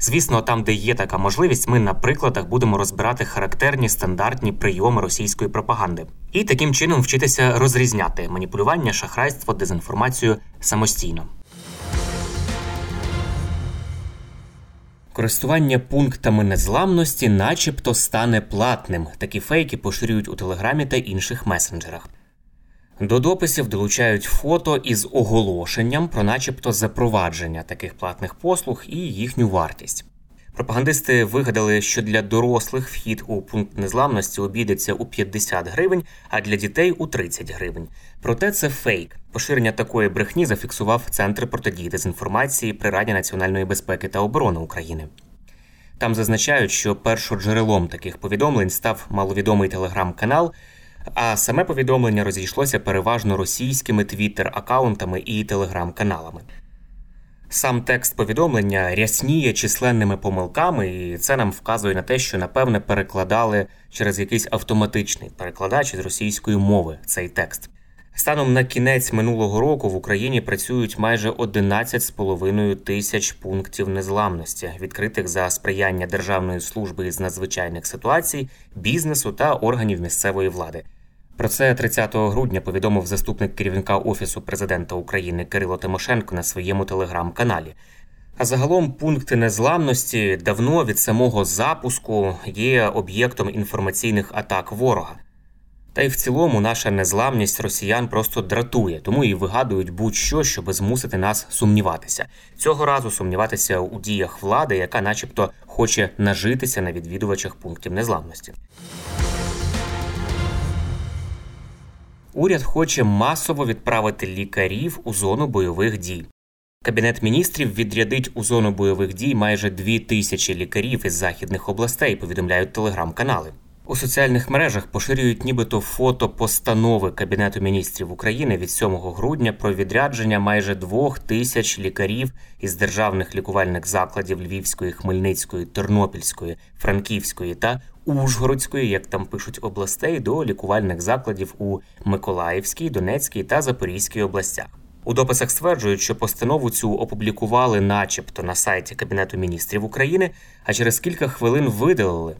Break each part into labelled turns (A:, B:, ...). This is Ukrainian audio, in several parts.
A: Звісно, там, де є така можливість, ми на прикладах будемо розбирати характерні стандартні прийоми російської пропаганди і таким чином вчитися розрізняти маніпулювання, шахрайство, дезінформацію самостійно. Користування пунктами незламності, начебто, стане платним. Такі фейки поширюють у телеграмі та інших месенджерах. До дописів долучають фото із оголошенням про, начебто, запровадження таких платних послуг і їхню вартість. Пропагандисти вигадали, що для дорослих вхід у пункт незламності обійдеться у 50 гривень, а для дітей у 30 гривень. Проте це фейк. Поширення такої брехні зафіксував Центр протидії дезінформації при Раді національної безпеки та оборони України. Там зазначають, що першоджерелом таких повідомлень став маловідомий телеграм-канал, а саме повідомлення розійшлося переважно російськими твіттер-аккаунтами і телеграм-каналами. Сам текст повідомлення рясніє численними помилками, і це нам вказує на те, що напевне перекладали через якийсь автоматичний перекладач з російської мови цей текст. Станом на кінець минулого року в Україні працюють майже 11,5 тисяч пунктів незламності, відкритих за сприяння Державної служби із надзвичайних ситуацій, бізнесу та органів місцевої влади. Про це 30 грудня повідомив заступник керівника офісу президента України Кирило Тимошенко на своєму телеграм-каналі. А загалом пункти незламності давно від самого запуску є об'єктом інформаційних атак ворога. Та й в цілому наша незламність росіян просто дратує, тому і вигадують будь-що, щоб змусити нас сумніватися. Цього разу сумніватися у діях влади, яка, начебто, хоче нажитися на відвідувачах пунктів незламності. Уряд хоче масово відправити лікарів у зону бойових дій. Кабінет міністрів відрядить у зону бойових дій майже дві тисячі лікарів із західних областей, повідомляють телеграм-канали. У соціальних мережах поширюють нібито фото постанови Кабінету міністрів України від 7 грудня про відрядження майже двох тисяч лікарів із державних лікувальних закладів Львівської, Хмельницької, Тернопільської, Франківської та Ужгородської, як там пишуть областей, до лікувальних закладів у Миколаївській, Донецькій та Запорізькій областях. У дописах стверджують, що постанову цю опублікували, начебто, на сайті Кабінету міністрів України, а через кілька хвилин видалили.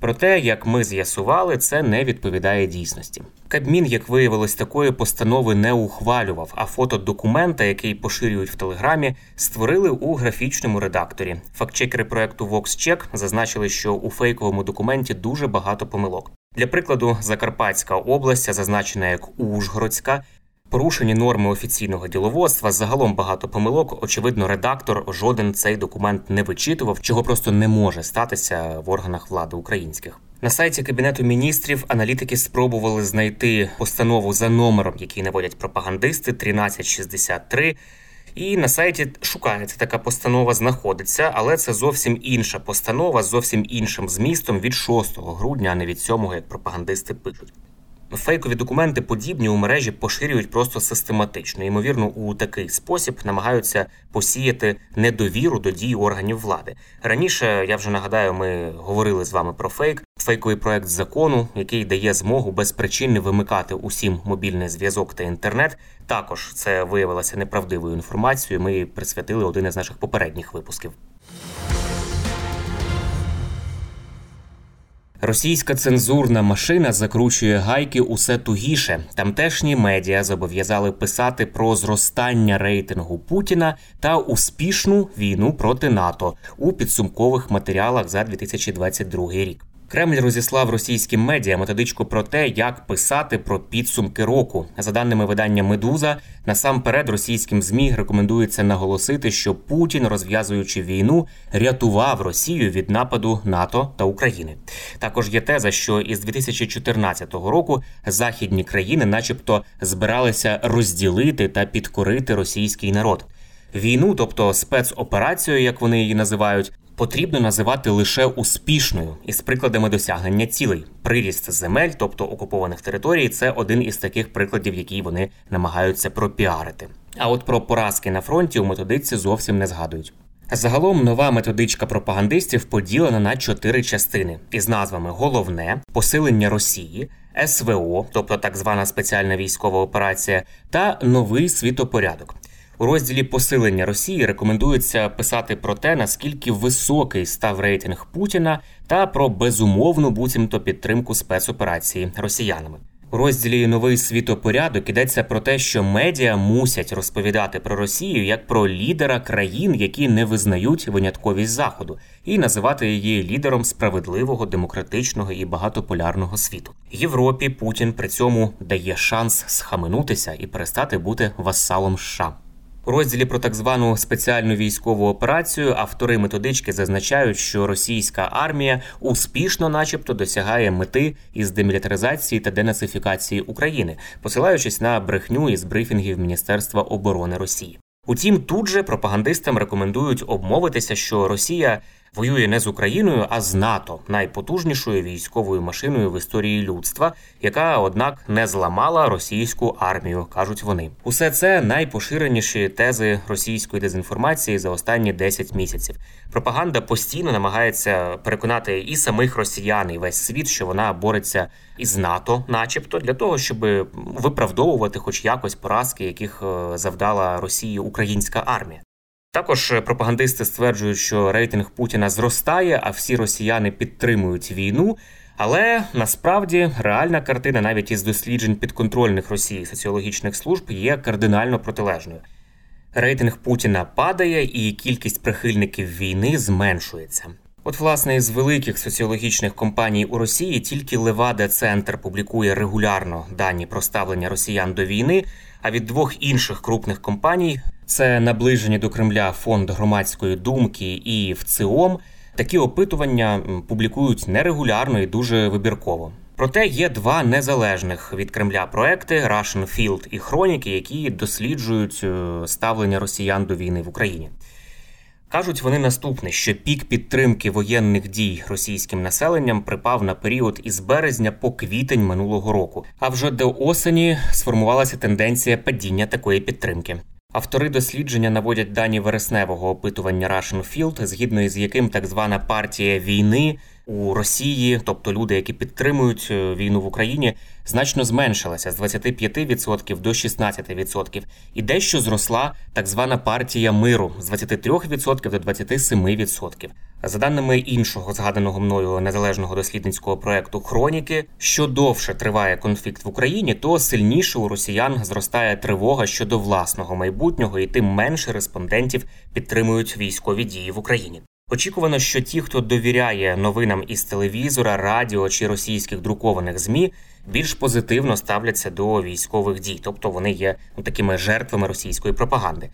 A: Проте, як ми з'ясували, це не відповідає дійсності. Кабмін, як виявилось, такої постанови не ухвалював, а фото документа, який поширюють в телеграмі, створили у графічному редакторі. Фактчекери проекту VoxCheck зазначили, що у фейковому документі дуже багато помилок. Для прикладу, Закарпатська область, зазначена як Ужгородська, Порушені норми офіційного діловодства, загалом багато помилок. Очевидно, редактор жоден цей документ не вичитував, чого просто не може статися в органах влади українських. На сайті Кабінету міністрів аналітики спробували знайти постанову за номером, який наводять пропагандисти 1363. І на сайті шукається така постанова, знаходиться, але це зовсім інша постанова з зовсім іншим змістом від 6 грудня, а не від 7, як пропагандисти пишуть. Фейкові документи подібні у мережі поширюють просто систематично. Ймовірно, у такий спосіб намагаються посіяти недовіру до дій органів влади. Раніше я вже нагадаю, ми говорили з вами про фейк, фейковий проект закону, який дає змогу без причини вимикати усім мобільний зв'язок та інтернет. Також це виявилося неправдивою інформацією. Ми присвятили один із наших попередніх випусків. Російська цензурна машина закручує гайки усе тугіше. Тамтешні медіа зобов'язали писати про зростання рейтингу Путіна та успішну війну проти НАТО у підсумкових матеріалах за 2022 рік. Кремль розіслав російським медіа методичку про те, як писати про підсумки року. За даними видання Медуза, насамперед російським змі рекомендується наголосити, що Путін, розв'язуючи війну, рятував Росію від нападу НАТО та України. Також є теза, що із 2014 року західні країни, начебто, збиралися розділити та підкорити російський народ. Війну, тобто спецоперацію, як вони її називають, потрібно називати лише успішною із прикладами досягнення цілей. Приріст земель, тобто окупованих територій, це один із таких прикладів, які вони намагаються пропіарити. А от про поразки на фронті у методиці зовсім не згадують. Загалом нова методичка пропагандистів поділена на чотири частини із назвами Головне, посилення Росії, СВО, тобто так звана спеціальна військова операція, та новий світопорядок. У розділі посилення Росії рекомендується писати про те, наскільки високий став рейтинг Путіна, та про безумовну буцімто підтримку спецоперації росіянами. У розділі Новий світопорядок йдеться про те, що медіа мусять розповідати про Росію як про лідера країн, які не визнають винятковість заходу, і називати її лідером справедливого, демократичного і багатополярного світу. Європі Путін при цьому дає шанс схаменутися і перестати бути васалом США. У розділі про так звану спеціальну військову операцію автори методички зазначають, що російська армія успішно, начебто, досягає мети із демілітаризації та денацифікації України, посилаючись на брехню із брифінгів Міністерства оборони Росії. Утім, тут же пропагандистам рекомендують обмовитися, що Росія воює не з Україною, а з НАТО, найпотужнішою військовою машиною в історії людства, яка, однак, не зламала російську армію, кажуть вони. Усе це найпоширеніші тези російської дезінформації за останні 10 місяців. Пропаганда постійно намагається переконати і самих росіян, і весь світ, що вона бореться із НАТО, начебто, для того, щоб виправдовувати, хоч якось поразки, яких е, завдала Росії українська армія. Також пропагандисти стверджують, що рейтинг Путіна зростає, а всі росіяни підтримують війну. Але насправді реальна картина, навіть із досліджень підконтрольних Росії соціологічних служб, є кардинально протилежною. Рейтинг Путіна падає, і кількість прихильників війни зменшується. От, власне, із великих соціологічних компаній у Росії тільки Левада Центр публікує регулярно дані про ставлення росіян до війни. А від двох інших крупних компаній це наближені до Кремля фонд громадської думки і ВЦИОМ, такі опитування публікують нерегулярно і дуже вибірково. Проте є два незалежних від Кремля проекти Russian Field і Хроніки, які досліджують е, ставлення росіян до війни в Україні. Кажуть вони наступне, що пік підтримки воєнних дій російським населенням припав на період із березня по квітень минулого року. А вже до осені сформувалася тенденція падіння такої підтримки. Автори дослідження наводять дані вересневого опитування Russian Field, згідно із яким так звана партія війни у Росії, тобто люди, які підтримують е, війну в Україні, значно зменшилася з 25% до 16%. і дещо зросла так звана партія миру з 23% до 27%. За даними іншого згаданого мною незалежного дослідницького проекту Хроніки, що довше триває конфлікт в Україні, то сильніше у росіян зростає тривога щодо власного майбутнього, і тим менше респондентів підтримують військові дії в Україні. Очікувано, що ті, хто довіряє новинам із телевізора, радіо чи російських друкованих змі, більш позитивно ставляться до військових дій, тобто вони є ну, такими жертвами російської пропаганди.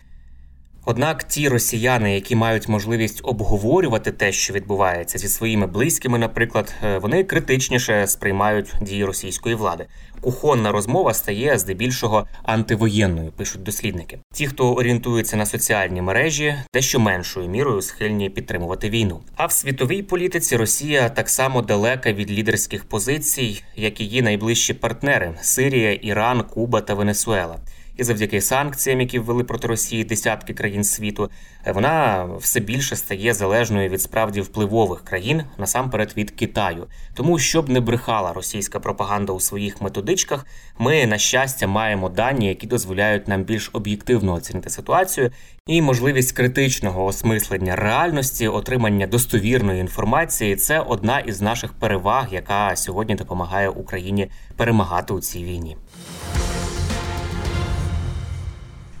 A: Однак ті росіяни, які мають можливість обговорювати те, що відбувається зі своїми близькими, наприклад, е, вони критичніше сприймають дії російської влади. Кухонна розмова стає здебільшого антивоєнною, пишуть дослідники. Ті, хто орієнтується на соціальні мережі, дещо меншою мірою схильні підтримувати війну. А в світовій політиці Росія так само далека від лідерських позицій, як її найближчі партнери Сирія, Іран, Куба та Венесуела і завдяки санкціям, які ввели проти Росії десятки країн світу, е, вона все більше стає залежною від справді впливових країн насамперед від Китаю. Тому щоб не брехала російська пропаганда у своїх методичках, ми на щастя маємо дані, які дозволяють нам більш об'єктивно оцінити ситуацію і можливість критичного осмислення реальності, отримання достовірної інформації це одна із наших переваг, яка сьогодні допомагає Україні перемагати у цій війні.